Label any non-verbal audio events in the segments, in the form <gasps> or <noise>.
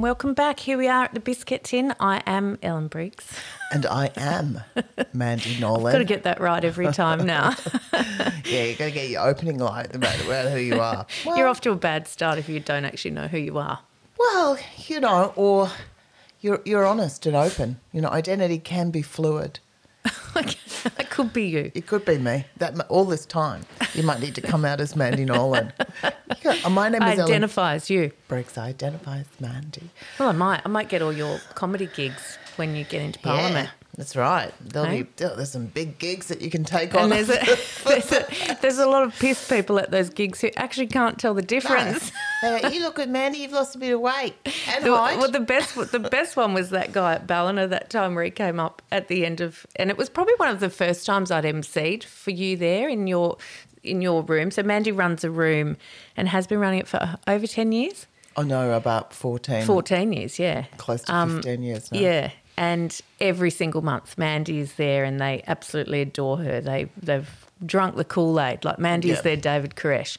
And welcome back. Here we are at the Biscuit Tin. I am Ellen Briggs. And I am Mandy <laughs> Nolan. Got to get that right every time now. <laughs> yeah, you've got to get your opening line about, about who you are. <laughs> Well, You're off to a bad start if you don't actually know who you are. Well, you know, or you're you're honest and open. You know, identity can be fluid. <laughs> that could be you. It could be me. That all this time, you might need to come out as Mandy Nolan. Uh, my name is Ellen Identify you. Briggs. I identify as Mandy. Well, I might. I might get all your comedy gigs when you get into Parliament. That's right. There'll Hey? be there's some big gigs that you can take on. And there's a, <laughs> there's a there's a lot of piss people at those gigs who actually can't tell the difference. They go, you look good, Mandy. You've lost a bit of weight and The, height. well, the best the best one was that guy at Ballina that time where he came up at the end of, and it was probably one of the first times I'd emceed for you there in your in your room. So Mandy runs a room and has been running it for over ten years, Oh no, about fourteen. fourteen years, yeah, Close to Um, 15 years now. Yeah, and every single month Mandy is there, and they absolutely adore her. They they've drunk the Kool Aid like Mandy's Yeah. their David Koresh.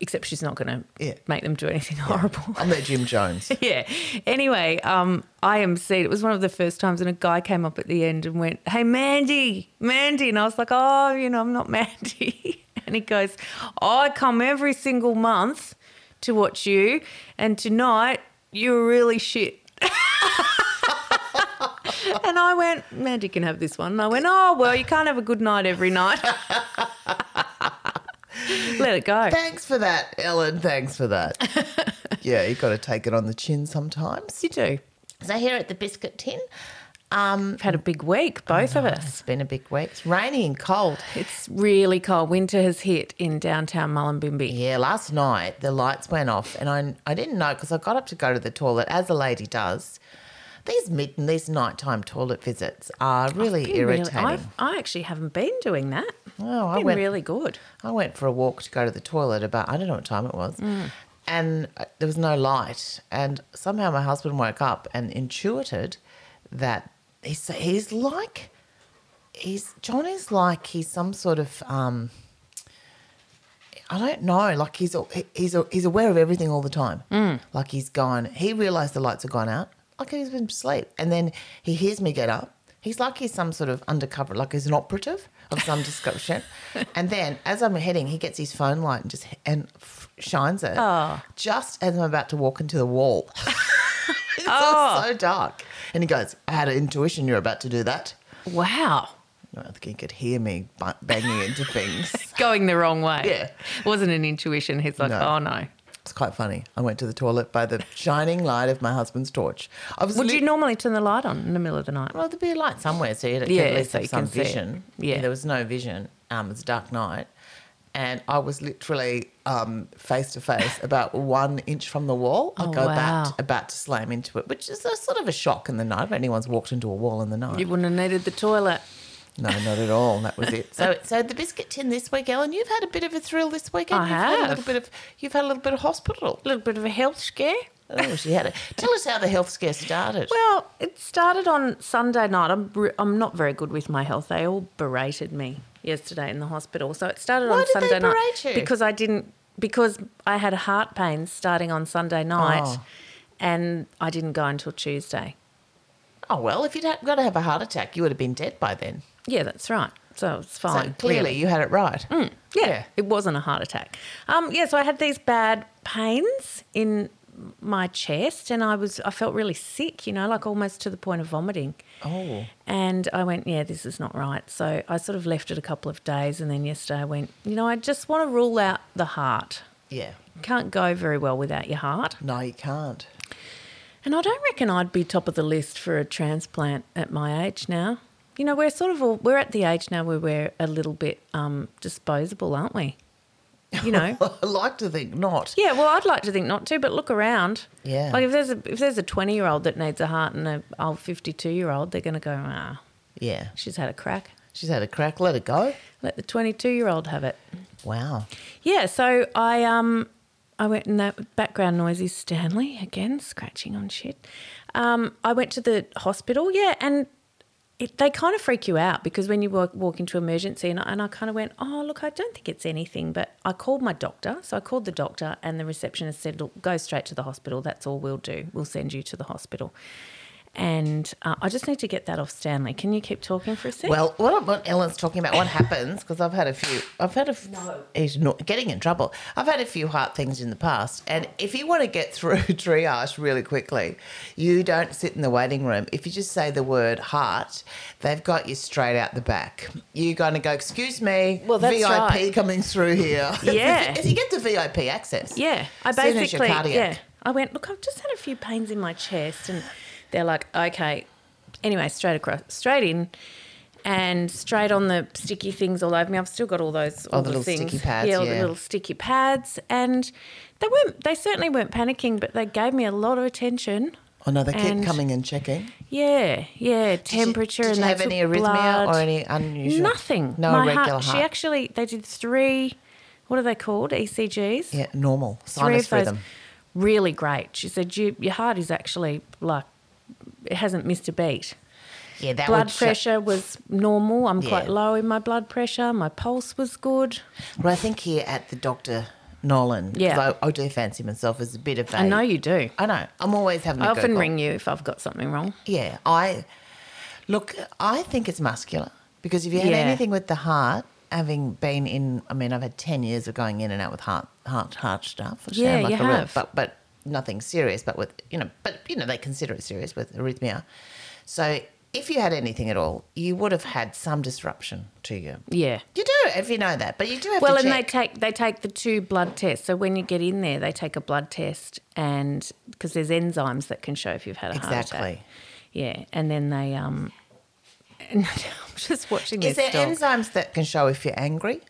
Except she's not going to Yeah. make them do anything horrible. I'm their Jim Jones. <laughs> yeah. Anyway, um, I emceed. It was one of the first times, and a guy came up at the end and went, "Hey, Mandy, Mandy," and I was like, "Oh, you know, I'm not <laughs> Mandy." and he goes, "I come every single month to watch you, and tonight you were really shit." <laughs> <laughs> and I went, "Mandy can have this one." And I went, "Oh, well, you can't have a good night every night." <laughs> Let it go. Thanks for that, Ellen. Thanks for that. <laughs> yeah, you've got to take it on the chin sometimes. You do. So here at the Biscuit Tin, um, We've had a big week, both of us. it's been a big week. It's rainy and cold. It's really cold. Winter has hit in downtown Mullumbimby. Yeah, last night the lights went off, and I I didn't know because I got up to go to the toilet as a lady does. These mid these nighttime toilet visits are really really- irritating. I've, I actually haven't been doing that. Oh, I been went- really good. I went for a walk to go to the toilet about I don't know what time it was, Mm. and uh, there was no light. And somehow my husband woke up and intuited that he's he's like he's John is like he's some sort of um, I don't know like he's he's he's aware of everything all the time. Mm. Like he's gone. He realised the lights had gone out. Like he's been asleep, and then he hears me get up. He's like he's some sort of undercover, like he's an operative of some <laughs> description. and then as I'm heading, he gets his phone light and just and f- shines it. Oh. Just as I'm about to walk into the wall. <laughs> it's Oh. so dark. And he goes, I had an intuition you're about to do that. Wow. I think he could hear me banging into things. <laughs> Going the wrong way. Yeah. Wasn't an intuition. He's like, No. oh no. It's quite funny. I went to the toilet by the shining light of my husband's torch. I was Would lit- you normally turn the light on in the middle of the night? Well, there'd be a light somewhere, so you'd Yeah, at least so have you some see it. vision. Yeah. there was no vision. Um, was a dark night, and I was literally um, face to face <laughs> about one inch from the wall. I Oh, go wow. about about to slam into it, which is a sort of a shock in the night if anyone's walked into a wall in the night. You wouldn't have needed the toilet. No, not at all. That was it. <laughs> So, so the biscuit tin this week, Ellen. You've had a bit of a thrill this weekend. I you've Had a little bit of. You've had a little bit of hospital. A little bit of a health scare. Oh, she had it. Tell us how the health scare started. Well, it started on Sunday night. I'm I'm not very good with my health. They all berated me yesterday in the hospital. So it started Why on did they Sunday night berate you? because I didn't because I had heart pains starting on Sunday night, Oh. and I didn't go until Tuesday. oh well, if you'd had, got to have a heart attack, you would have been dead by then. Yeah, that's right. So it's fine. So clearly, really. you had it right. Yeah, Yeah. it wasn't a heart attack. Um, yeah, so I had these bad pains in my chest, and I was I felt really sick. You know, like almost to the point of vomiting. Oh. And I went, yeah, this is not right. So I sort of left it a couple of days, and then yesterday I went, you know, I just want to rule out the heart. Yeah. Can't go very well without your heart. No, you can't. And I don't reckon I'd be top of the list for a transplant at my age now. You know, we're sort of all, we're at the age now where we're a little bit um, disposable, aren't we? You know. <laughs> I like to think not. Yeah, well, I'd like to think not to, but look around. Yeah. Like if there's a if there's a twenty year old that needs a heart and a old fifty two year old, they're going to go, ah, Yeah. she's had a crack. She's had a crack. Let it go. Let the twenty two year old have it. Wow. Yeah, so I um I went in that background noise is Stanley again scratching on shit. Um, I went to the hospital, yeah, and it, they kind of freak you out because when you walk, walk into emergency, and I, and I kind of went, oh, look, I don't think it's anything. But I called my doctor. So I called the doctor, and the receptionist said, look, go straight to the hospital. That's all we'll do. We'll send you to the hospital. And uh, I just need to get that off Stanley. Can you keep talking for a sec? Well, what, what Ellen's talking about, what happens, because I've had a few, I've had a, f- he's not getting in trouble. I've had a few heart things in the past. And if you want to get through <laughs> triage really quickly, you don't sit in the waiting room. If you just say the word heart, they've got you straight out the back. You're going to go, excuse me, Well, that's VIP right. coming through here. <laughs> Yeah. If you get the VIP access. Yeah, I Soon as your basically cardiac. yeah. I went, look, I've just had a few pains in my chest, and they're like, okay. Anyway, straight across, straight in, and straight on the sticky things all over me. I've still got all those all Oh, the little things, sticky pads, yeah, all yeah. the little sticky pads, and they weren't. They certainly weren't panicking, but they gave me a lot of attention. Oh, no, they And- coming and checking. Yeah, yeah, Did you- temperature. Did you, and they have any arrhythmia blood. or any unusual? Nothing. No My regular heart, heart. She actually, they did three. What are they called? ECGs. Yeah, normal. three of those rhythm. really great. She said you, your heart is actually like it hasn't missed a beat. Yeah, that blood pressure was normal. I'm quite low in my blood pressure. My pulse was good. Well, I think here at the Doctor Nolan. Yeah. I, I do fancy myself as a bit of a. I know you do. I know. I'm always having. I often ring you if I've got something wrong. Yeah, I look. I think it's muscular because if you had Yeah. anything with the heart, having been in, I mean, I've had ten years of going in and out with heart, heart, heart stuff. Yeah, like you a real- have. but but nothing serious. But with you know, but you know, they consider it serious with arrhythmia. So if you had anything at all, you would have had some disruption to you. Yeah. You do, if you know that, but you do have Well, and they take they take the two blood tests. So when you get in there, they take a blood test, and because there's enzymes that can show if you've had a heart Exactly. attack. Yeah, and then they um. <laughs> I'm just watching Is this there dog. enzymes that can show if you're angry?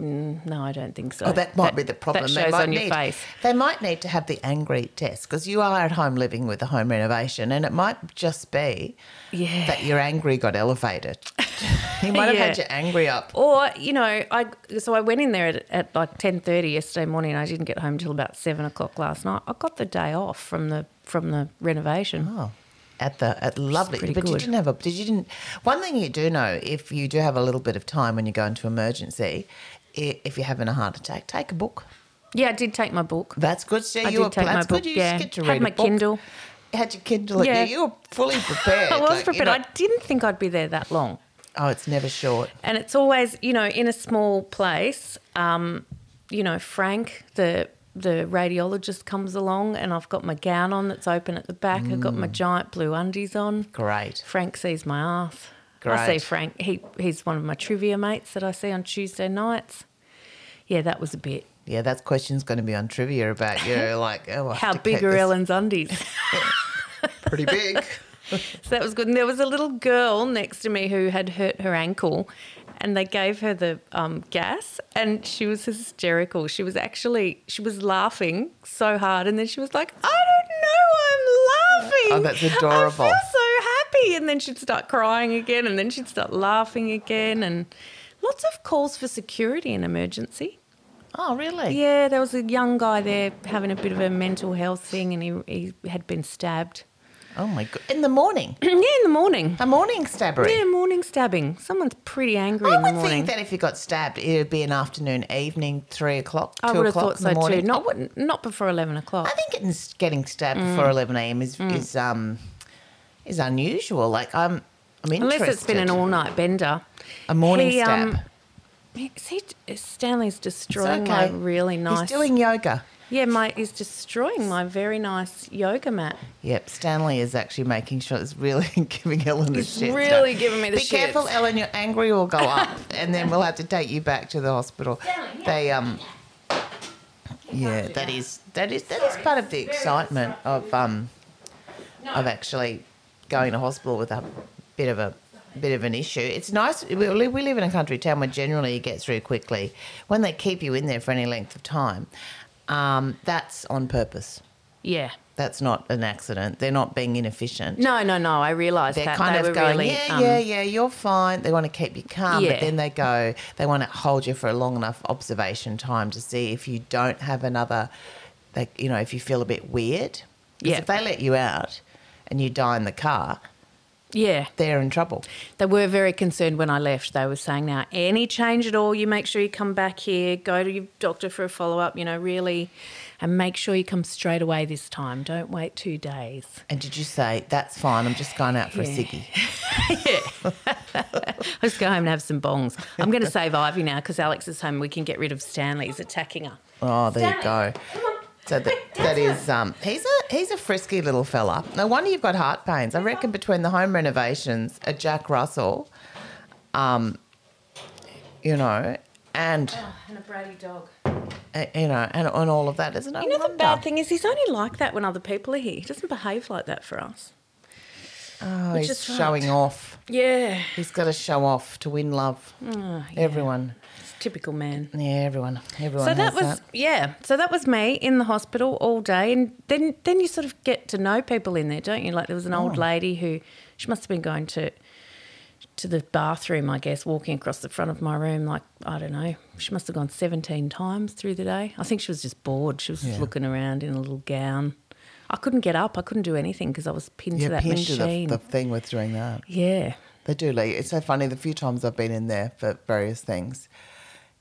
Mm, no, I don't think so. Oh, that might be the problem. That they shows might on your need, face. They might need to have the angry test because you are at home living with a home renovation, and it might just be Yeah. that your angry got elevated. <laughs> you might have had Yeah. your angry up. Or you know, I so I went in there at, at like ten thirty yesterday morning. and I didn't get home until about seven o'clock last night. I got the day off from the from the renovation. Oh, at the at lovely, but you didn't have a. Did you didn't? One thing you do know, if you do have a little bit of time when you go into emergency, if you're having a heart attack, take a book. Yeah, I did take my book. That's good. So I you did were take my that's good. book, You yeah. get to Had read my a book. Kindle. Had your Kindle. Yeah. You, were fully <laughs> prepared. I was like, prepared. you I didn't think I'd be there that long. oh, it's never short. And it's always, you know, in a small place, um, you know, Frank, the the radiologist comes along and I've got my gown on that's open at the back. I've got my giant blue undies on. Great. Frank sees my ass. I see Frank. He he's one of my trivia mates that I see on Tuesday nights. Yeah, that was a bit. Yeah, that question's going to be on trivia about you. <laughs> Like, oh, How big are this Ellen's undies? <laughs> Pretty big. <laughs> so that was good. And there was a little girl next to me who had hurt her ankle, and they gave her the um, gas, and she was hysterical. She was actually she was laughing so hard, and then she was like, "I don't know, I'm laughing." Oh, that's adorable. I feel so happy, and then she'd start crying again, and then she'd start laughing again, and lots of calls for security and emergency. Oh, really? Yeah, there was a young guy there having a bit of a mental health thing, and he he had been stabbed. Oh my god! In the morning, <clears throat> yeah, in the morning. a morning stabbery. Yeah, morning stabbing. Someone's pretty angry I in the would think that if you got stabbed, it would be an afternoon, evening, three o'clock, two I would have o'clock thought in the so morning. too. Not not before eleven o'clock. I think getting, getting stabbed Mm. before eleven a.m. is is um is unusual. Like I'm I'm interested. Unless it's been an all night bender. a morning He, stab. um, He- See, Stanley's destroying it's my really nice. He's doing yoga. yeah, my he's destroying my very nice yoga mat. Yep, Stanley is actually making sure it's really <laughs> giving Ellen the He's shit. really giving me the shit. Be careful, shits. Ellen. Your angry will go up, and then we'll have to take you back to the hospital. They um, yeah, that is that is that is part of the excitement of um, of actually going to hospital with a bit of a bit of an issue. It's nice. We live, we live in a country town where generally you get through quickly. When they keep you in there for any length of time, um, that's on purpose. Yeah. That's not an accident. They're not being inefficient. No, no, no. I realised They're that kind they of were going, really. yeah, um, yeah, yeah, you're fine. They want to keep you calm, Yeah. but then they go, they want to hold you for a long enough observation time to see if you don't have another, like, you know, if you feel a bit weird. Yeah. If they let you out and you die in the car, Yeah. they're in trouble. They were very concerned when I left. They were saying, now, any change at all, you make sure you come back here, go to your doctor for a follow up, you know, really, and make sure you come straight away this time. Don't wait two days. And did you say that's fine? I'm just going out for a ciggy? Yeah. ciggy. <laughs> <laughs> Let's go home and have some bongs. I'm going to save Ivy now because Alex is home. We can get rid of Stanley. He's attacking her. Oh, there you Stanley, go. Come on. So that, that is um he's a he's a frisky little fella. No wonder you've got heart pains. I reckon between the home renovations, a Jack Russell, um, you know, and And a Brady dog. uh, you know, and, and all of that. Isn't it? You know, the bad thing is he's only like that when other people are here. He doesn't behave like that for us. Oh, which he's is showing right. off. Yeah. He's got to show off to win love. Oh, yeah. Everyone, It's typical man. yeah, everyone, everyone. So that was yeah. So that was me in the hospital all day, and then then you sort of get to know people in there, don't you? Like there was an old Oh. lady who she must have been going to to the bathroom, I guess, walking across the front of my room. Like I don't know, she must have gone seventeen times through the day. I think she was just bored. She was Yeah. looking around in a little gown. I couldn't get up. I couldn't do anything because I was pinned You're to that pinned to machine. the, the thing with doing that. yeah. They do, Lee. It's so funny. The few times I've been in there for various things,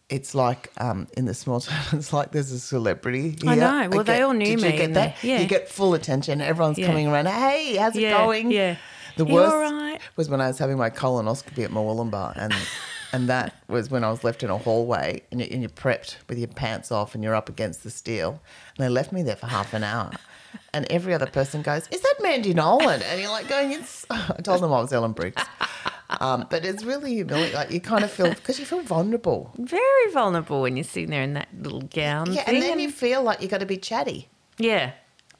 it's like um, in the small <laughs> town. It's like there's a celebrity. I know. Well, they all knew did me You get that? Yeah. You get full attention. Everyone's Yeah. coming around. Hey, how's it Yeah, going? yeah. The worst all right? was when I was having my colonoscopy at Murwillumbah, and <laughs> and that was when I was left in a hallway, and you're prepped with your pants off, and you're up against the steel, and they left me there for half an hour. And every other person goes, "Is that Mandy Nolan?" And you're like going, "It's." <laughs> I told them I was Ellen Briggs. Um, but it's really humiliating. Like you kind of feel because you feel vulnerable. Very vulnerable when you're sitting there in that little gown. Yeah, thing and then you feel like you've got to be chatty, yeah,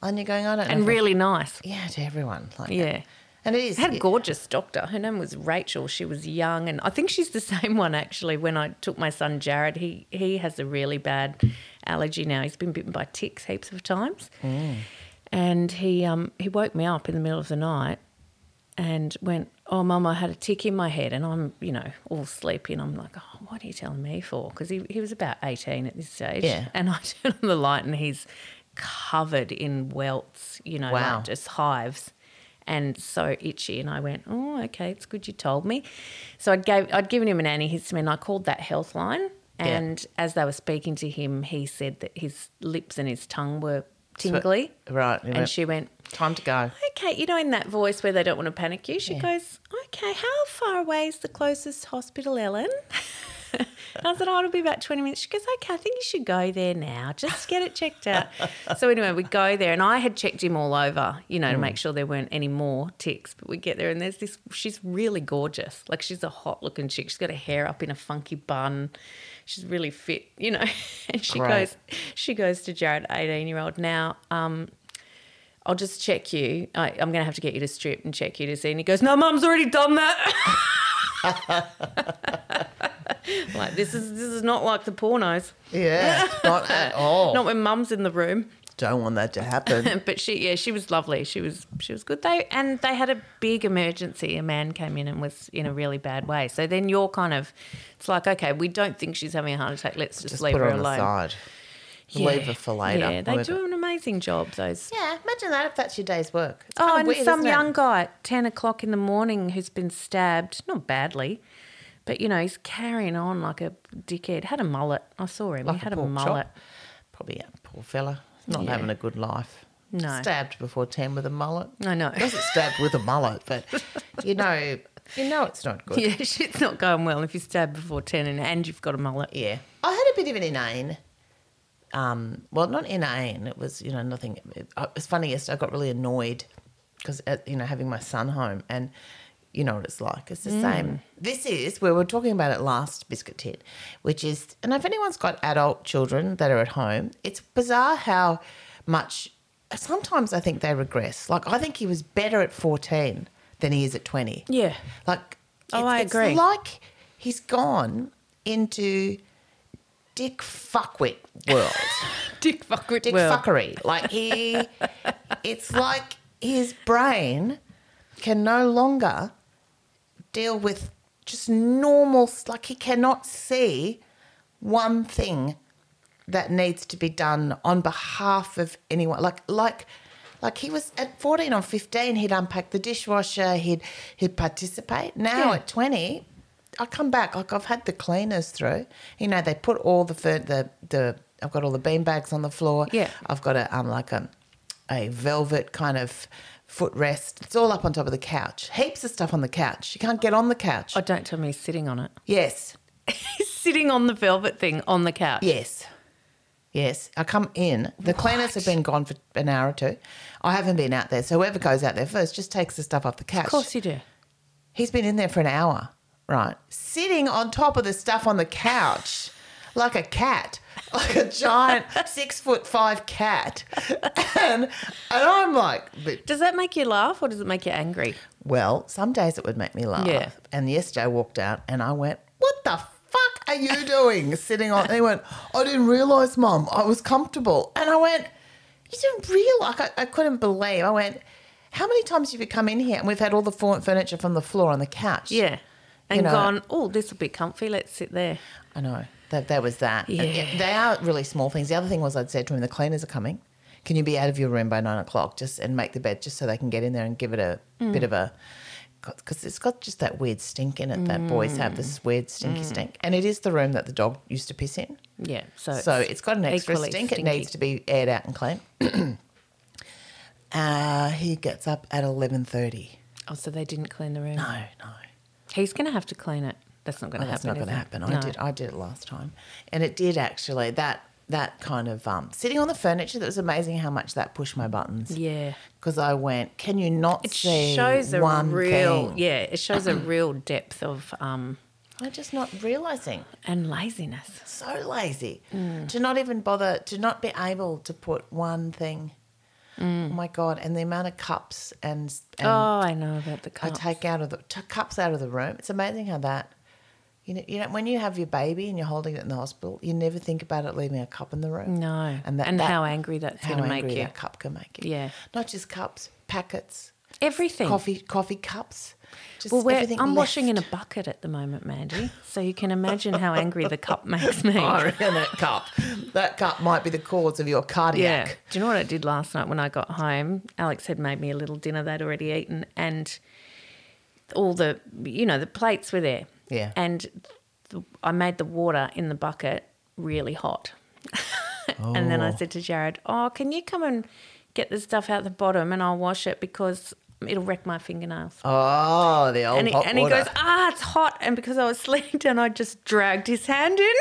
and you're going, "I don't know." and if I-" really nice. yeah, to everyone. Like, Yeah. and it is. I had a gorgeous doctor. Her name was Rachel. She was young, and I think she's the <laughs> same one actually. When I took my son Jared, he he has a really bad allergy now. He's been bitten by ticks heaps of times, and he um he woke me up in the middle of the night and went, "Oh, mum, I had a tick in my head," and I'm you know all sleepy, and I'm like, "Oh, what are you telling me for?" Because he he was about eighteen at this stage, Yeah. <laughs> and I turn on the light, and he's covered in welts, you know, Wow. like just hives and so itchy. And I went, oh, okay, it's good you told me. So I'd gave I'd given him an antihistamine. I called that health line, Yeah. and as they were speaking to him, he said that his lips and his tongue were tingly. Right. And went, she went, time to go. okay, you know, in that voice where they don't want to panic you, she Yeah. goes, okay, how far away is the closest hospital, Ellen? <laughs> I said, oh, it'll be about 20 minutes. She goes, okay, I think you should go there now. Just get it checked out. <laughs> so anyway, we go there and I had checked him all over, you know, to make mm. sure there weren't any more ticks. But we get there and there's this, she's really gorgeous. Like she's a hot looking chick. She's got her hair up in a funky bun. She's really fit, you know. <laughs> and she Great. goes, she goes to Jared, 18 year old, now, um, I'll just check you. I, I'm going to have to get you to strip and check you to see. And he goes, No, mum's already done that. <laughs> like this is this is not like the pornos. Yeah, not at <laughs> all. Not when mum's in the room. Don't want that to happen. <laughs> But she, yeah, she was lovely. She was she was good. They and they had a big emergency. A man came in and was in a really bad way. So then you're kind of, it's like okay, we don't think she's having a heart attack. Let's just, Just leave put her her on alone. the side. Yeah. Leave her for later. Yeah, they do an amazing job. Those Yeah, imagine that if that's your day's work. It's Oh, kinda and weird, some isn't it? young guy at 10 o'clock in the morning who's been stabbed, not badly, but, you know, he's carrying on like a dickhead. Had a mullet. I saw him. Like he had a a, pork chop. mullet. Probably a poor fella. Not Yeah. having a good life. No. Stabbed before 10 with a mullet. I know. Wasn't stabbed with a mullet, but <laughs> you know, you know it's not good. yeah, <laughs> shit's not going well if you stab before 10 and, and you've got a mullet. Yeah. I had a bit of an inane. Um, well, not inane. It was, you know, nothing. It, it was funny. Yesterday, I got really annoyed because, you know, having my son home and you know what it's like. It's the mm. same. This is where we were talking about it last, Biscuit Tit, which is, and if anyone's got adult children that are at home, it's bizarre how much, sometimes I think they regress. Like, I think he was better at 14 than he is at 20. Yeah. Like, Oh, it's- I agree. like he's gone into dick fuckwit world, <laughs> Dick fucker. dick fuckery. Like he, <laughs> it's like his brain can no longer deal with just normal. Like he cannot see one thing that needs to be done on behalf of anyone. Like like Like he was at 14 or 15, he'd unpack the dishwasher, he'd he'd participate. Now Yeah. at 20, I come back like I've had the cleaners through. You know, they put all the fur- the the I've got all the bean bags on the floor. Yeah. I've got a um like a a velvet kind of footrest. It's all up on top of the couch. Heaps of stuff on the couch. You can't get on the couch. Oh, don't tell me he's sitting on it. <laughs> yes. He's sitting on the velvet thing on the couch. Yes. Yes. I come in. The cleaners have been gone for an hour or two. I haven't been out there. So whoever goes out there first just takes the stuff off the couch. Of course you do. He's been in there for an hour, right? Sitting on top of the stuff on the couch like a cat, like a giant six foot five cat. And, and I'm like, but, Does that make you laugh or does it make you angry? well, some days it would make me laugh. Yeah. And yesterday I walked out and I went, what the fuck are you doing sitting on? And he went, I didn't realise, mum, I was comfortable. And I went, you didn't realise? I, I couldn't believe. I went, how many times have you come in here and we've had all the furniture from the floor on the couch? Yeah. And You know- gone, oh, this will be comfy. Let's sit there. I know. That that was that. And Yeah. They are really small things. The other thing was I'd said to him, the cleaners are coming. Can you be out of your room by nine o'clock just and make the bed just so they can get in there and give it a Mm. bit of a because it's got just that weird stink in it that boys have Mm. this weird stinky stink and it is the room that the dog used to piss in Yeah. So, so it's got an extra stink it needs to be aired out and cleaned. <clears throat> uh, he gets up at 11.30 Oh, so they didn't clean the room. no no He's going to have to clean it. That's not going to that's happen. not going to happen. I No. did. I did it last time, and it did actually. That that kind of um, sitting on the furniture. That was amazing how much that pushed my buttons. Yeah. Because I went, can you not It see shows a one real, thing? yeah, it shows a real depth of um I'm just not realizing. and laziness. So lazy Mm. to not even bother to not be able to put one thing. Mm. Oh my god! And the amount of cups and, and oh, I know about the cups. I take out of the cups out of the room. It's amazing how that. You know, you know, when you have your baby and you're holding it in the hospital, you never think about it leaving a cup in the room. No, and and, that, that- how angry that's going to make angry you. that cup can make you. Yeah. not just cups, packets, Everything. coffee, coffee cups. Just Well, I'm washing in a bucket at the moment, Mandy. So you can imagine how angry the cup <laughs> makes me. Oh, that cup. That cup might be the cause of your cardiac. Yeah. Do you know what I did last night when I got home? Alex had made me a little dinner they'd already eaten, and all the, you know, the plates were there. Yeah. And the, I made the water in the bucket really hot. <laughs> and then I Oh. said to Jared, Oh, can you come and get the stuff out the bottom and I'll wash it because it'll wreck my fingernails. Oh, the old and he, hot and he goes, ah, it's hot. And because I was <laughs> sleeping down, I just dragged his hand in.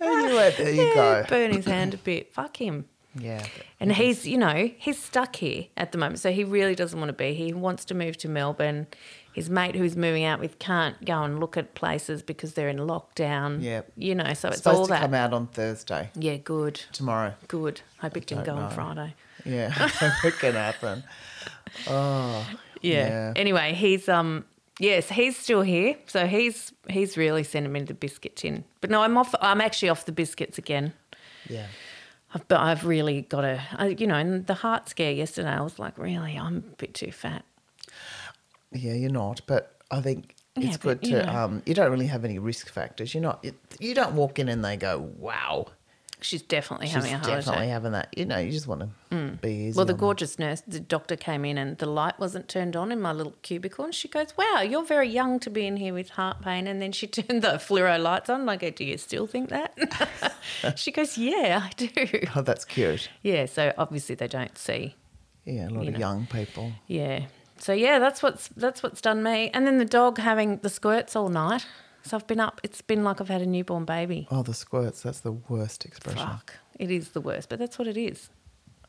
went, there you <laughs> go. Burn his hand a bit. Fuck him. Yeah. And he's, you know, he's stuck here at the moment. So he really doesn't want to be. here. He wants to move to Melbourne. His mate who's moving out with can't go and look at places because they're in lockdown. Yeah. You know, so it's supposed all to that. come out on Thursday, Yeah, good. tomorrow. Good. Hope it can don't go on. Friday. Yeah, <laughs> it can happen. Oh, Yeah. Yeah. Anyway, he's um yes, he's still here. So he's he's really sending me the biscuit tin. But no, I'm off I'm actually off the biscuits again. yeah. I've, but I've really got to, I, you know, and the heart scare yesterday, I was like, really, I'm a bit too fat. Yeah, you're not, but I think Yeah, it's but, good you to. know. Um, you don't really have any risk factors. You're not. It, you don't walk in and they go, "Wow, She's definitely she's having a heart definitely attack. having that." You know, you just want to be easy. Well, the gorgeous nurse, the doctor came in and the light wasn't turned on in my little cubicle. And she goes, Wow, you're very young to be in here with heart pain. And then she <laughs> turned the fluoro lights on. I go, Do you still think that? <laughs> she goes, Yeah, I do. Oh, that's cute. Yeah, so obviously they don't see. Yeah, a lot You of know. young people. Yeah. So yeah, that's what's that's what's done me. And then the dog having the squirts all night. So I've been up. It's been like I've had a newborn baby. Oh, the squirts. That's the worst expression. Fuck, it is the worst, but that's what it is.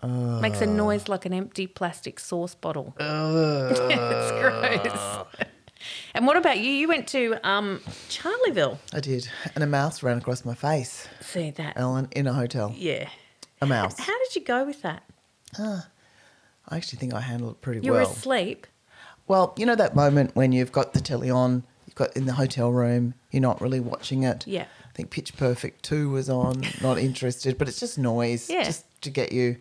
Makes a noise like an empty plastic sauce bottle. <laughs> it's gross. <laughs> and what about you? You went to um, Charleville. I did, and a mouse ran across my face, See that? Ellen, in a hotel. Yeah. A mouse. How did you go with that? I actually think I handled it pretty well. You were well. asleep. Well, you know that moment when you've got the telly on, you've got in the hotel room, you're not really watching it. Yeah. I think Pitch Perfect 2 was on, not interested, but it's just noise Yeah. just to get you,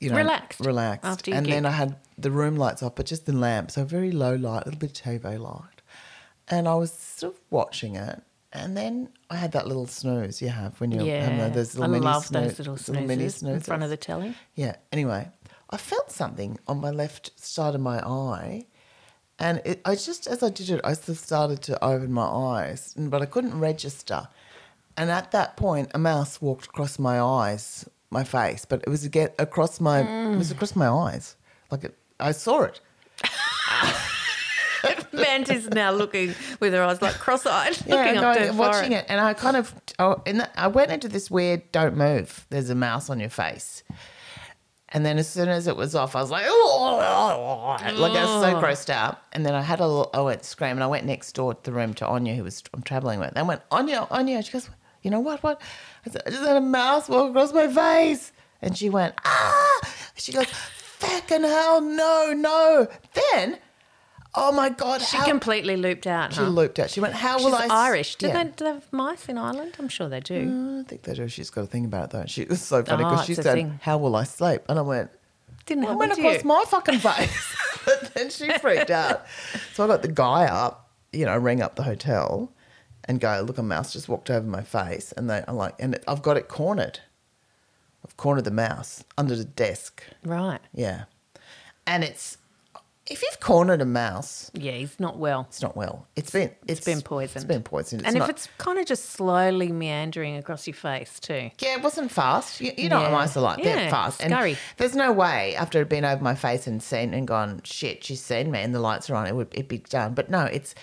you know, Relaxed Relaxed. and then. I had the room lights off, but just the lamp, so very low light, a little bit of TV light. And I was sort of watching it, And then I had that little snooze you have when you're Yeah. having those I little mini love snoo- those little snoozes mini in front of the telly. Yeah. Anyway, I felt something on my left side of my eye. And it, I just, as I did it, I started to open my eyes, but I couldn't register. And at that point, a mouse walked across my eyes, my face, but it was again across my, it was mm. across my eyes. Like it, I saw it. <laughs> Mandy's now looking with her eyes like cross-eyed, Yeah, looking up to watching forehead. it, and I kind of, oh, and I went into this weird "don't move." There's a mouse on your face, and then as soon as it was off, I was like, oh, like I was so grossed out. And then I had a, little, I went scream, and I went next door to the room to Anya, who was I'm traveling with. And I went, Anya, Anya. She goes, you know what, what? I said, I just had a mouse walk across my face, and she went, ah. She goes, fucking hell, no, no. Then. Oh my God! She how- completely looped out. she huh? looped out. She went, "How She's will I?" s-" Irish. Do, Yeah. they, do they have mice in Ireland? I'm sure they do. I think they do. She's got to think about it though. She it was so funny Oh, because she said, thing. "How will I sleep?" And I went, Didn't "I went across you. my fucking <laughs> face." <laughs> but then she freaked out. So I got the guy up, you know, rang up the hotel, and go, "Look, a mouse just walked over my face," and they, I'm like, and I've got it cornered. I've cornered the mouse under the desk. Right. Yeah, and it's if you've cornered a mouse, Yeah, he's not well. it's not well. It's been it's, been poisoned. It's been poisoned. It's and not, if it's kind of just slowly meandering across your face too. Yeah, it wasn't fast. You, you know Yeah. mice are like. They're Yeah, fast. scurry. And there's no way after it had been over my face and seen and gone, shit, she's seen me and the lights are on, it would it'd be done. But no, it's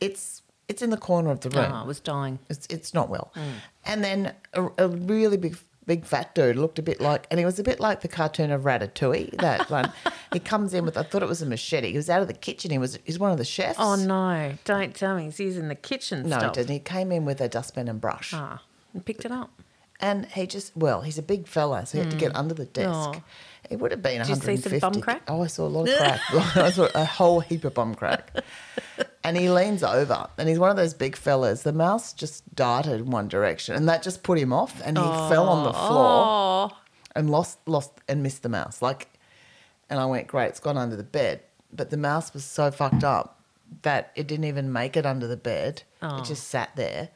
it's it's in the corner of the room. Oh, it was dying. It's it's not well. Hmm. And then a, a really big big fat dude looked a bit like, and he was a bit like the cartoon of Ratatouille. That <laughs> one, he comes in with. I thought it was a machete. He was out of the kitchen. He was he's one of the chefs. Oh no! Don't tell me he's in the kitchen no, he didn't. He came in with a dustbin and brush. Ah, and picked it up. And he just, well, he's a big fella, so he had to get hmm. under the desk. Oh. It would have been Did you see 150. some bum crack? Oh, I saw a lot of <laughs> crack. <laughs> I saw a whole heap of bum crack. <laughs> And he leans over, and he's one of those big fellas. The mouse just darted in one direction, and that just put him off, and he fell on the floor Oh, and lost, lost, and missed the mouse. Like, and I went, great, it's gone under the bed. But the mouse was so fucked up that it didn't even make it under the bed. It just sat there,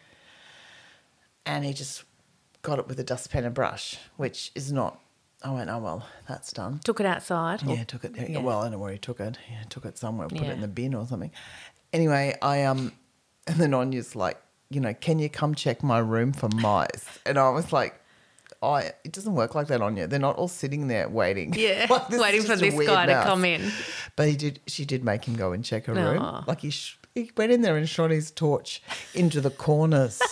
and he just got it with a dustpan and brush, which is not. I went, oh well, that's done. took it outside. Yeah, took it. Yeah. Well, I don't know where he took it. Yeah, took it somewhere, put it in the bin or something. Anyway, I um, <laughs> and then Anya's like, you know, can you come check my room for mice? And I was like, oh, it doesn't work like that, Anya. They're not all sitting there waiting. Yeah, <laughs> Like, waiting for this guy to come in. But he did. She did make him go and check her room. Like he, sh- he went in there and shot his torch into the corners. <laughs>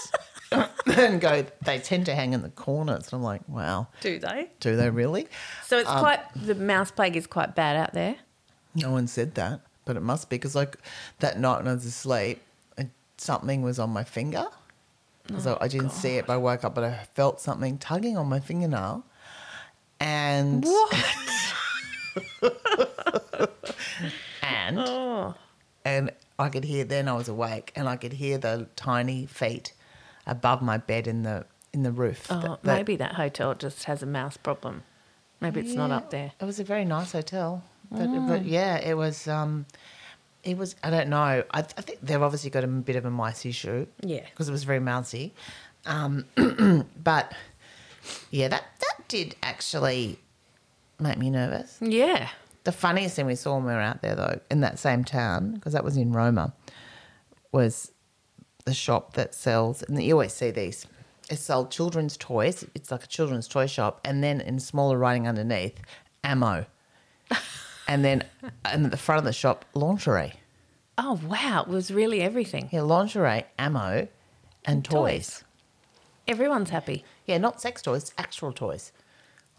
<laughs> and go. They tend to hang in the corners. And I'm like, wow, Do they? do they really? So Um, it's quite the mouse plague is quite bad out there. No one said that, but it must be because like that night when I was asleep, something was on my finger. So I didn't see it, but I woke up, but I felt something tugging on my fingernail, and What? <laughs> and Oh, and I could hear. Then I was awake, and I could hear the tiny feet above my bed in the in the roof. oh That- that- maybe that hotel just has a mouse problem. Maybe it's not up there. It was a very nice hotel, but, but yeah, it was. Um, it was. I don't know. I, I think they've obviously got a bit of a mice issue. Yeah. because it was very mousy. Um, <clears throat> but yeah, that that did actually make me nervous. Yeah. The funniest thing we saw when we were out there, though, in that same town, because that was in Roma, was the shop that sells, and you always see these. It sold children's toys. It's like a children's toy shop, and then in smaller writing underneath, ammo, <laughs> and then and at the front of the shop, lingerie. Oh wow, it was really everything. Yeah, lingerie, ammo, and toys. toys. Everyone's happy. Yeah, not sex toys, actual toys.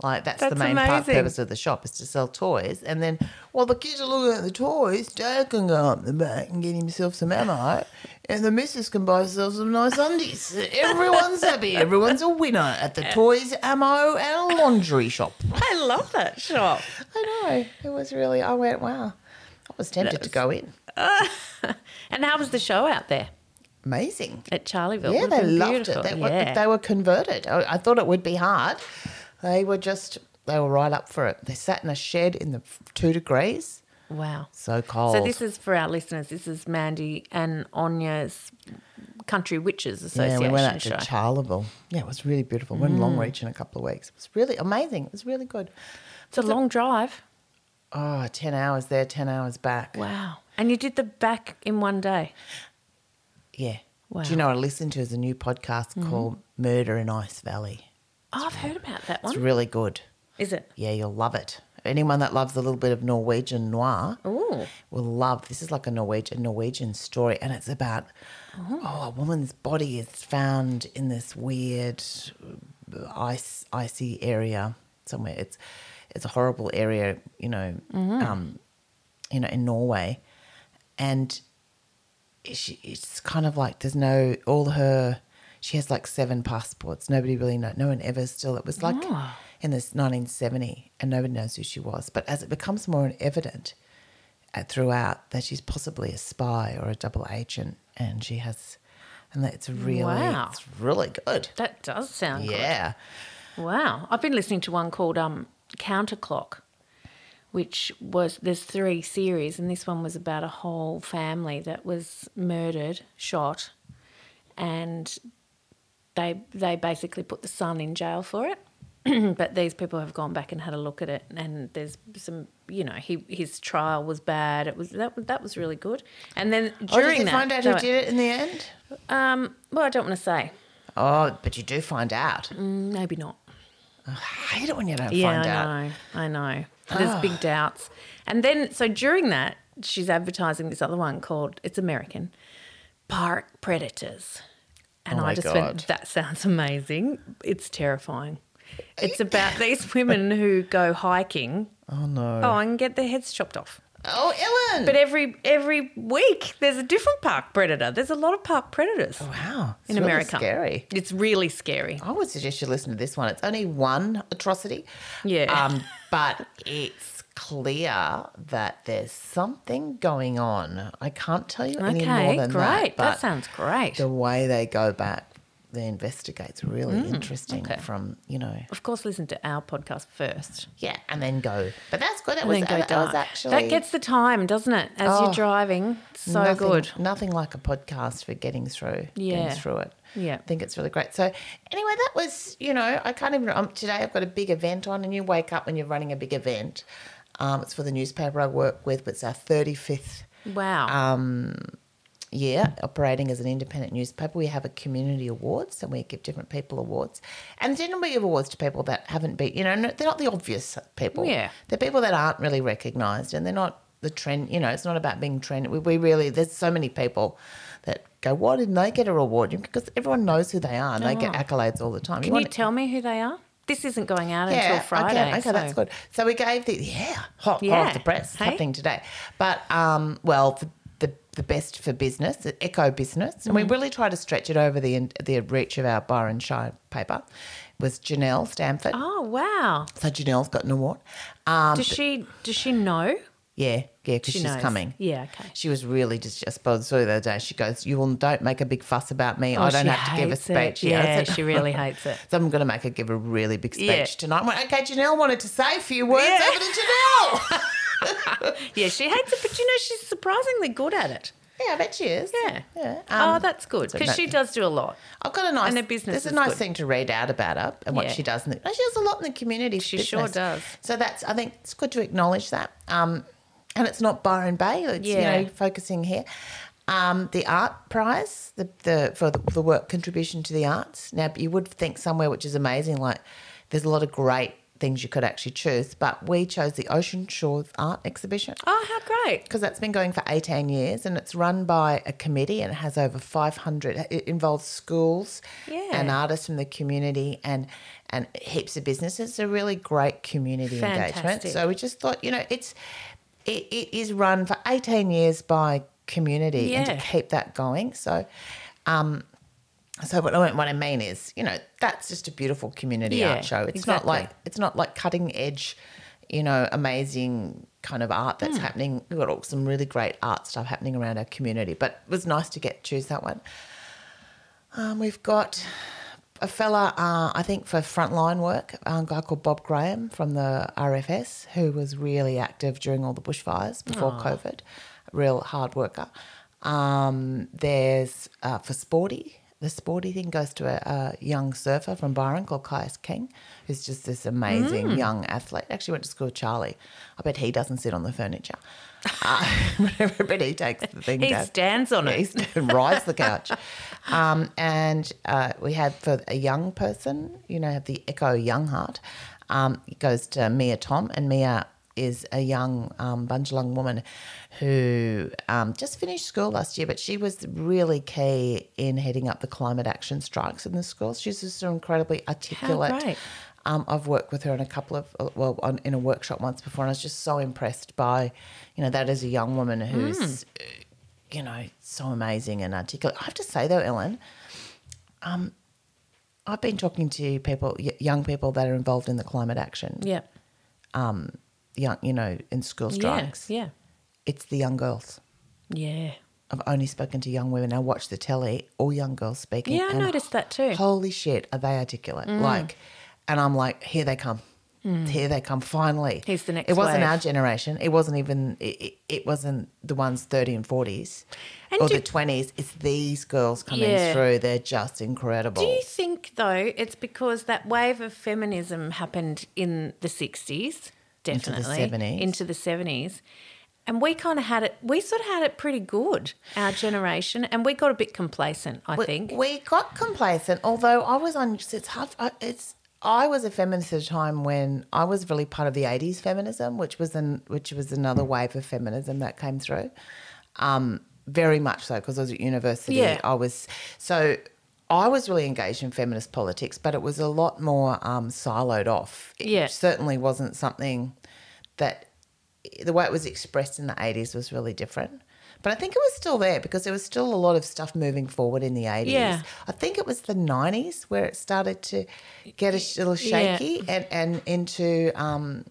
Like that's, the That's main part purpose of the shop is to sell toys. And then while the kids are looking at the toys, Dad can go up the back and get himself some ammo, and the missus can buy herself some nice undies. Everyone's happy. Everyone's a winner at the toys, ammo, and laundry shop. I love that shop. I know. It was really. I went, wow. I was tempted to go in. <laughs> And how was the show out there Amazing. at Charleville? Yeah, they loved beautiful. it. They, were, yeah. they were converted. I, I thought it would be hard. They were just, they were right up for it. They sat in a shed in the two degrees. wow. So cold. So this is for our listeners. This is Mandy and Anya's Country Witches Association. Yeah, we went out to Charleville. Yeah, it was really beautiful. We're in Longreach mm. in a couple of weeks. It was really amazing. It was really good. it's a long drive. Oh, 10 hours there, 10 hours back. Wow. And you did the back in one day. Yeah. Wow. Do you know what I listened to is a new podcast mm-hmm. called Murder in Ice Valley? Oh, I've heard about that one. It's really good. Is it? Yeah, you'll love it. Anyone that loves a little bit of Norwegian noir Ooh. will love. This is like a Norwegian Norwegian story, and it's about oh, a woman's body is found in this weird uh, ice icy area somewhere. It's it's a horrible area, you know, um, you know, in Norway, and she, it's kind of like there's no all her. She has like seven passports. Nobody really know. No one ever still. It was like Oh. in this 1970, and nobody knows who she was. But as it becomes more evident uh, throughout that she's possibly a spy or a double agent, and she has, and that it's really, Wow. it's really good. That does sound Yeah. good. Wow. I've been listening to one called um, Counterclock, which was, there's three series, and this one was about a whole family that was murdered, shot, and they they basically put the son in jail for it. <clears throat> but these people have gone back and had a look at it, and there's some, you know, he his trial was bad. It was that was that was really good. And then Oh, during did you that, find out they who were- did it in the end? Um, well, I don't want to say. Oh, but you do find out. Mm, Maybe not. I hate it when you don't Yeah, find I out. I know. I know. There's big doubts. And then, so during that, she's advertising this other one called, it's American, Park Predators. And Oh I just God. went, that sounds amazing. It's terrifying. It's about these women who go hiking. Oh no. Oh, and get their heads chopped off. Oh, Ellen. But every every week there's a different park predator. There's a lot of park predators wow. It's in really America. Scary. It's really scary. I would suggest you listen to this one. It's only one atrocity. Yeah. Um, <laughs> but it's clear that there's something going on. I can't tell you any more than great. that. Great. That, sounds great. the way they go back, they investigate's really interesting Mm, okay. from, you know, Of course, listen to our podcast first. yeah, and then go. But that's good. That And was, then go that was dark. actually. that gets the time, doesn't it? As Oh, you're driving, so nothing, good. Nothing like a podcast for getting through, Yeah. getting through it. Yeah. I think it's really great. So anyway, that was, you know, I can't even. Um, today I've got a big event on, and you wake up when you're running a big event. Um, it's for the newspaper I work with, but it's our 35th Wow. um, year operating as an independent newspaper. We have a community awards, and we give different people awards, and generally we give awards to people that haven't been, you know, no- they're not the obvious people. Yeah. they're people that aren't really recognised, and they're not the trend. You know, it's not about being trend. We, we really there's so many people that go, why didn't they get a reward? Because everyone knows who they are, and they get Oh. accolades all the time. Can you tell me who they are? This isn't going out until Friday. Okay, okay so- that's good. So we gave the yeah hot, hot Yeah. off the press Hey? happening today, but um, well the, the the best for business, the Echo Business, and we Mm. really try to stretch it over the the reach of our Byron Shire paper. Was Janelle Stanford? Oh wow! So Janelle's got an award. Um, Does she does she know? yeah, yeah, because She she's knows. coming. Yeah, okay. She was really just, I suppose, the other day. She goes, "You will don't make a big fuss about me. Oh, I don't have to give a speech." I Yeah, she <laughs> really hates it. So I'm going to make her give a really big speech Yeah. tonight. Went, okay, Janelle wanted to say a few words Yeah. over to Janelle. <laughs> Yeah, she hates it, but you know she's surprisingly good at it. yeah, I bet she is. Yeah. Yeah. oh, Um, that's good because no- she does do a lot. I've got a nice. And her business There's a nice good. thing to read out about her and what Yeah. she does. In the, she does a lot in the community. She sure does. So that's. I think it's good to acknowledge that. Um, and it's not Byron Bay. It's Yeah. you know focusing here. Um, the art prize, the, the for the, the work contribution to the arts. Now you would think somewhere which is amazing, like there's a lot of great things you could actually choose, but we chose the Ocean Shores Art Exhibition Oh, how great! because that's been going for 18 years and it's run by a committee and it has over 500 it involves schools Yeah. and artists from the community and and heaps of businesses it's a really great community engagement so we just thought you know it's it, it is run for 18 years by community and to keep that going so um so what I, what I mean is, you know, that's just a beautiful community Yeah, art show. It's not like it's not like cutting edge, you know, amazing kind of art that's happening. We've got all- some really great art stuff happening around our community, but it was nice to get choose that one. Um, we've got a fella, uh, I think, for frontline work, a guy called Bob Graham from the RFS, who was really active during all the bushfires before COVID, real hard worker. Um, there's uh, for sporty. The sporty thing goes to a, a young surfer from Byron called Caius King, who's just this amazing Mm. young athlete. Actually went to school with Charlie. I bet he doesn't sit on the furniture. Uh, <laughs> but he takes the thing He down. stands on it. he <laughs> rides the couch. Um, and uh, we had for a young person, you know, have the Echo Young Heart. Um, it goes to Mia Tom, and Mia is a young um, Bundjalung woman who um, just finished school last year, but she was really key in heading up the climate action strikes in the schools. She's just so incredibly articulate. Um, I've worked with her in a couple of, uh, well, on, in a workshop once before, and I was just so impressed by, you know, that as a young woman who's, uh, you know, so amazing and articulate. I have to say though, Ellen, um, I've been talking to people, young people that are involved in the climate action, Yeah. young, you know, in school strikes. Yeah. It's the young girls. Yeah. I've only spoken to young women. I watch the telly, all young girls speaking. Yeah, I noticed that too. Holy shit, are they articulate? Like, and I'm like, here they come. Mm. Here they come. Finally, Here's the next It wasn't wave. our generation. It wasn't even. It, it, it wasn't the ones thirty and forties or do- the twenties. It's these girls coming Yeah. through. They're just incredible. Do you think though it's because that wave of feminism happened in the sixties, Into the definitely 70s. into the seventies, and we kind of had it. We sort of had it pretty good, our generation, and we got a bit complacent. I we, think. we got complacent. Although I was on, it's hard. It's I was a feminist at a time when I was really part of the '80s feminism, which was an which was another wave of feminism that came through. Um, very much so because I was at university. Yeah. I was so. I was really engaged in feminist politics, but it was a lot more um, siloed off. It Yeah. certainly wasn't something that the way it was expressed in the 80s was really different. But I think it was still there because there was still a lot of stuff moving forward in the 80s. Yeah. I think it was the 90s where it started to get a little Yeah. shaky and, and into, um,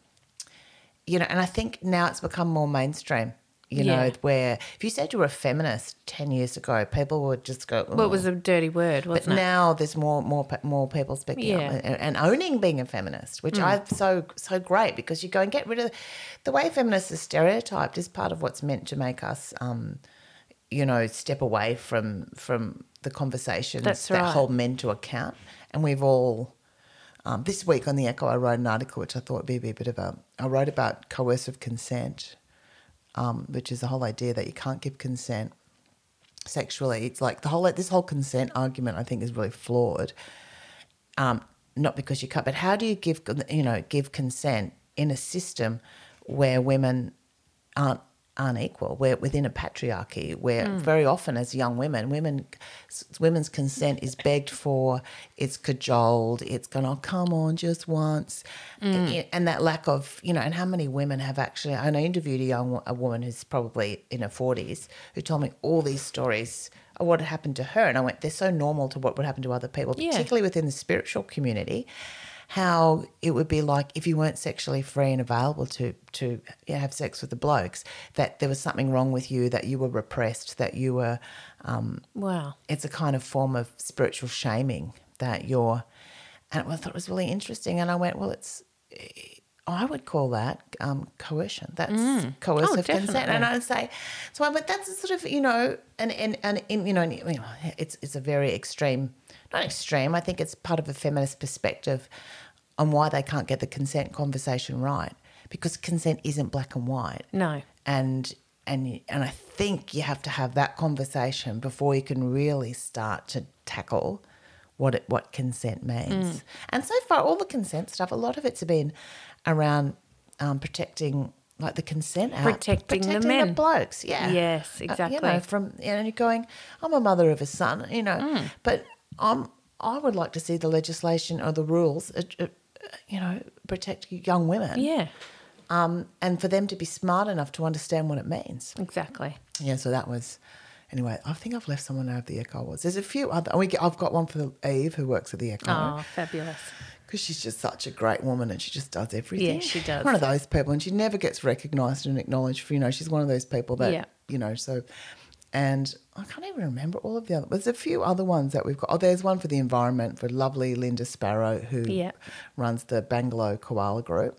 you know, and I think now it's become more mainstream. You know, where if you said you were a feminist ten years ago, people would just go. well, it was a dirty word, But wasn't it? now there's more more more people speaking Yeah. up and, and owning being a feminist, which I so so great because you go and get rid of the way feminists are stereotyped is part of what's meant to make us, um, you know, step away from from the conversations That's that right. hold men to account, and we've all. Um, this week on the Echo, I wrote an article which I thought would be a bit of a. I wrote about coercive consent, um, which is the whole idea that you can't give consent sexually. It's like the whole this whole consent argument. I think is really flawed. Um, not because you can't, but how do you give you know give consent in a system where women aren't aren't equal? Where within a patriarchy, where hmm. very often as young women, women women's consent is begged for, it's cajoled, it's gone. Oh, come on, just once, hmm. and, and that lack of you know. And how many women have actually? I interviewed a young a woman who's probably in her forties who told me all these stories of what had happened to her, and I went, they're so normal to what would happen to other people, Yeah. particularly within the spiritual community how it would be like if you weren't sexually free and available to to have sex with the blokes that there was something wrong with you that you were repressed that you were um, Wow. it's a kind of form of spiritual shaming that you're and I thought it was really interesting and I went well it's I would call that um, coercion. That's coercive consent, Oh, definitely. and I'd say so. I But that's a sort of you know, and and and, you know, it's it's a very extreme, not extreme. I think it's part of a feminist perspective on why they can't get the consent conversation right because consent isn't black and white No. and and and I think you have to have that conversation before you can really start to tackle what it, what consent means. And so far, all the consent stuff, a lot of it's been around um, protecting. Like the consent act, Protecting the men. blokes, yeah, Yes, Uh, you know, from you know, you're going, I'm a mother of a son, you know, Mm. but I would like to see the legislation or the rules, uh, uh, you know, protect young women Yeah. um, and for them to be smart enough to understand what it means. Exactly. Yeah, so that was. Anyway, I think I've left someone out of the Echo Awards. There's a few other. We get, I've got one for Eve who works at the Echo Oh, fabulous. because she's just such a great woman and she just does everything. Yeah, she does. One of those people, and she never gets recognised and acknowledged for you know. She's one of those people that Yeah. you know. So, and I can't even remember all of the other. There's a few other ones that we've got. Oh, there's one for the environment for lovely Linda Sparrow who Yeah. runs the Bangalow Koala Group.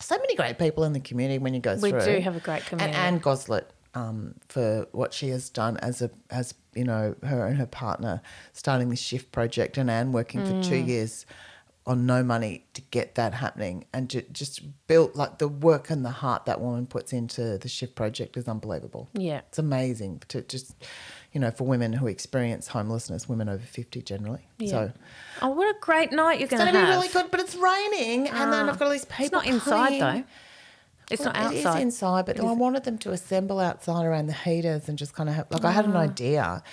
So many great people in the community when you go We through. We do have a great community. And Anne Goslet. um, for what she has done as a as you know her and her partner starting this shift project and Anne working for two Mm. years on no money to get that happening and to just build like the work and the heart that woman puts into the shift project is unbelievable. Yeah. It's amazing to just, you know, for women who experience homelessness, women over 50 generally. Yeah. So Oh, what a great night you're it's going going to to be have. really good, but it's raining. And then Ah. I've got all these people. It's not inside though. It's Well, not outside. It is inside, but I wanted them to assemble outside around the heaters and just kind of have, like, I had Ah. an idea.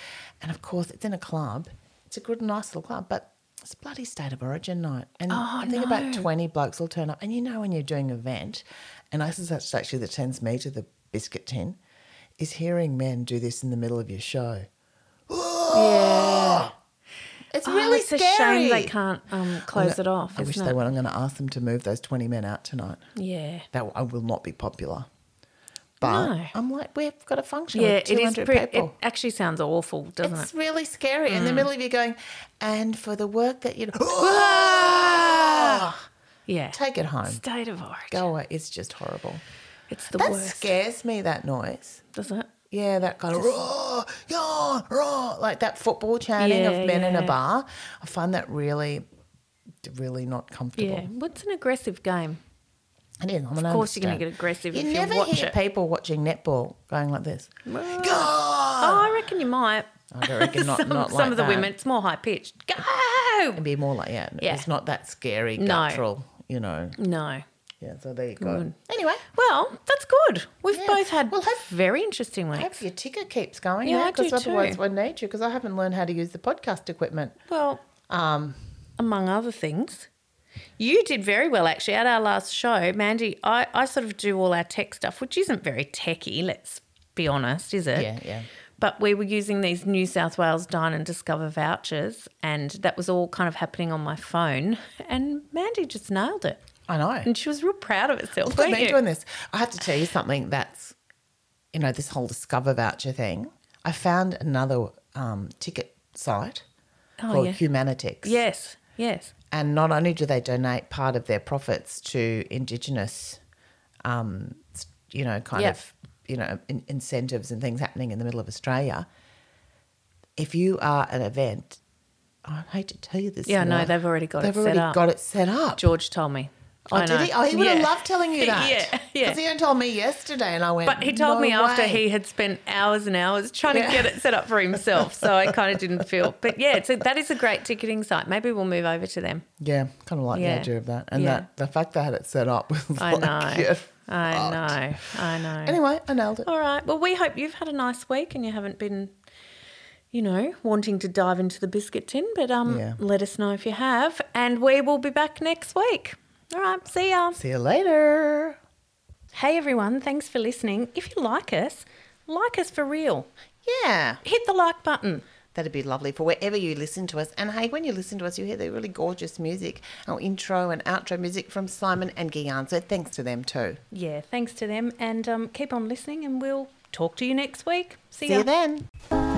And of course, it's in a club. It's a good, nice little club, but it's bloody state of origin night. And Oh, I think about 20 blokes will turn up. And you know, when you're doing an event, and this is actually that sends me to the biscuit tin, is hearing men do this in the middle of your show. yeah. <gasps> It's Oh, really it's scary. a shame they can't um, close it off. I wish isn't they it? were. I'm going to ask them to move those 20 men out tonight. Yeah. That I will not be popular. But No. I'm like, we've got a function Yeah, with it is. 200 Pre- people. it actually sounds awful, doesn't it's it? Mm. really scary. In the middle of you going, and for the work that you <gasps> Yeah. take it home. State of origin. Go away. It's just horrible. It's the that worst. scares me, that noise. Does it? Yeah, that kind of raw, yeah, raw, like that football chanting Yeah, of men in a bar. I find that really, really not comfortable. Yeah. What's an aggressive game? Is. I'm Of course, you're going to get aggressive You if never you watch hear it. people watching netball going like this. Go! Oh, I reckon you might. I don't reckon <laughs> not, some not some of the that. women, it's more high pitched. Go! It'd be more like yeah, Yeah. It's not that scary, No. you know. No. Yeah. So there you go. Good. Anyway, Well, that's good. We've Yeah. both had Well, have- very interesting I weeks. hope your ticker keeps going. Yeah, I because otherwise too. I need you because I haven't learned how to use the podcast equipment. Well, Um, among other things. You did very well actually at our last show, Mandy. I, I sort of do all our tech stuff, which isn't very techy, let's be honest, is it? yeah, yeah. But we were using these New South Wales Dine and Discover vouchers, and that was all kind of happening on my phone. And Mandy just nailed it. I know. And she was real proud of herself. Look at me you? doing this. I have to tell you something that's, you know, this whole Discover voucher thing. I found another um, ticket site Oh, called yeah. Humanitix. Yes, yes. And not only do they donate part of their profits to Indigenous, um, you know, kind Yep. of, you know, in- incentives and things happening in the middle of Australia. If you are an event, I hate to tell you this. Yeah, no, they've already got they've set already up. got it set up. George told me. Oh, I did know. he? Oh, he would have loved telling you <laughs> that. Yeah, yeah. Because he only told me yesterday, and I went. But he told "No me after way." he had spent hours and hours trying Yeah. to get it set up for himself. So I <laughs> kind of didn't feel. But yeah, so that is a great ticketing site. Maybe we'll move over to them. Yeah, kind of like Yeah. the idea of that, and Yeah. that the fact they had it set up <laughs> was I like, know. yeah, I know. I know. Anyway, I nailed it. All right. Well, we hope you've had a nice week and you haven't been, you know, wanting to dive into the biscuit tin. But um, Yeah. let us know if you have, and we will be back next week. All right. See ya. See you later. Hey everyone. Thanks for listening. If you like us, like us for real. Yeah, Hit the like button. that'd be lovely for wherever you listen to us. And hey, when you listen to us, you hear the really gorgeous music, our intro and outro music from Simon and Guyan. So thanks to them too. Yeah. Thanks to them, and um, keep on listening, and we'll talk to you next week. See, See ya. you then.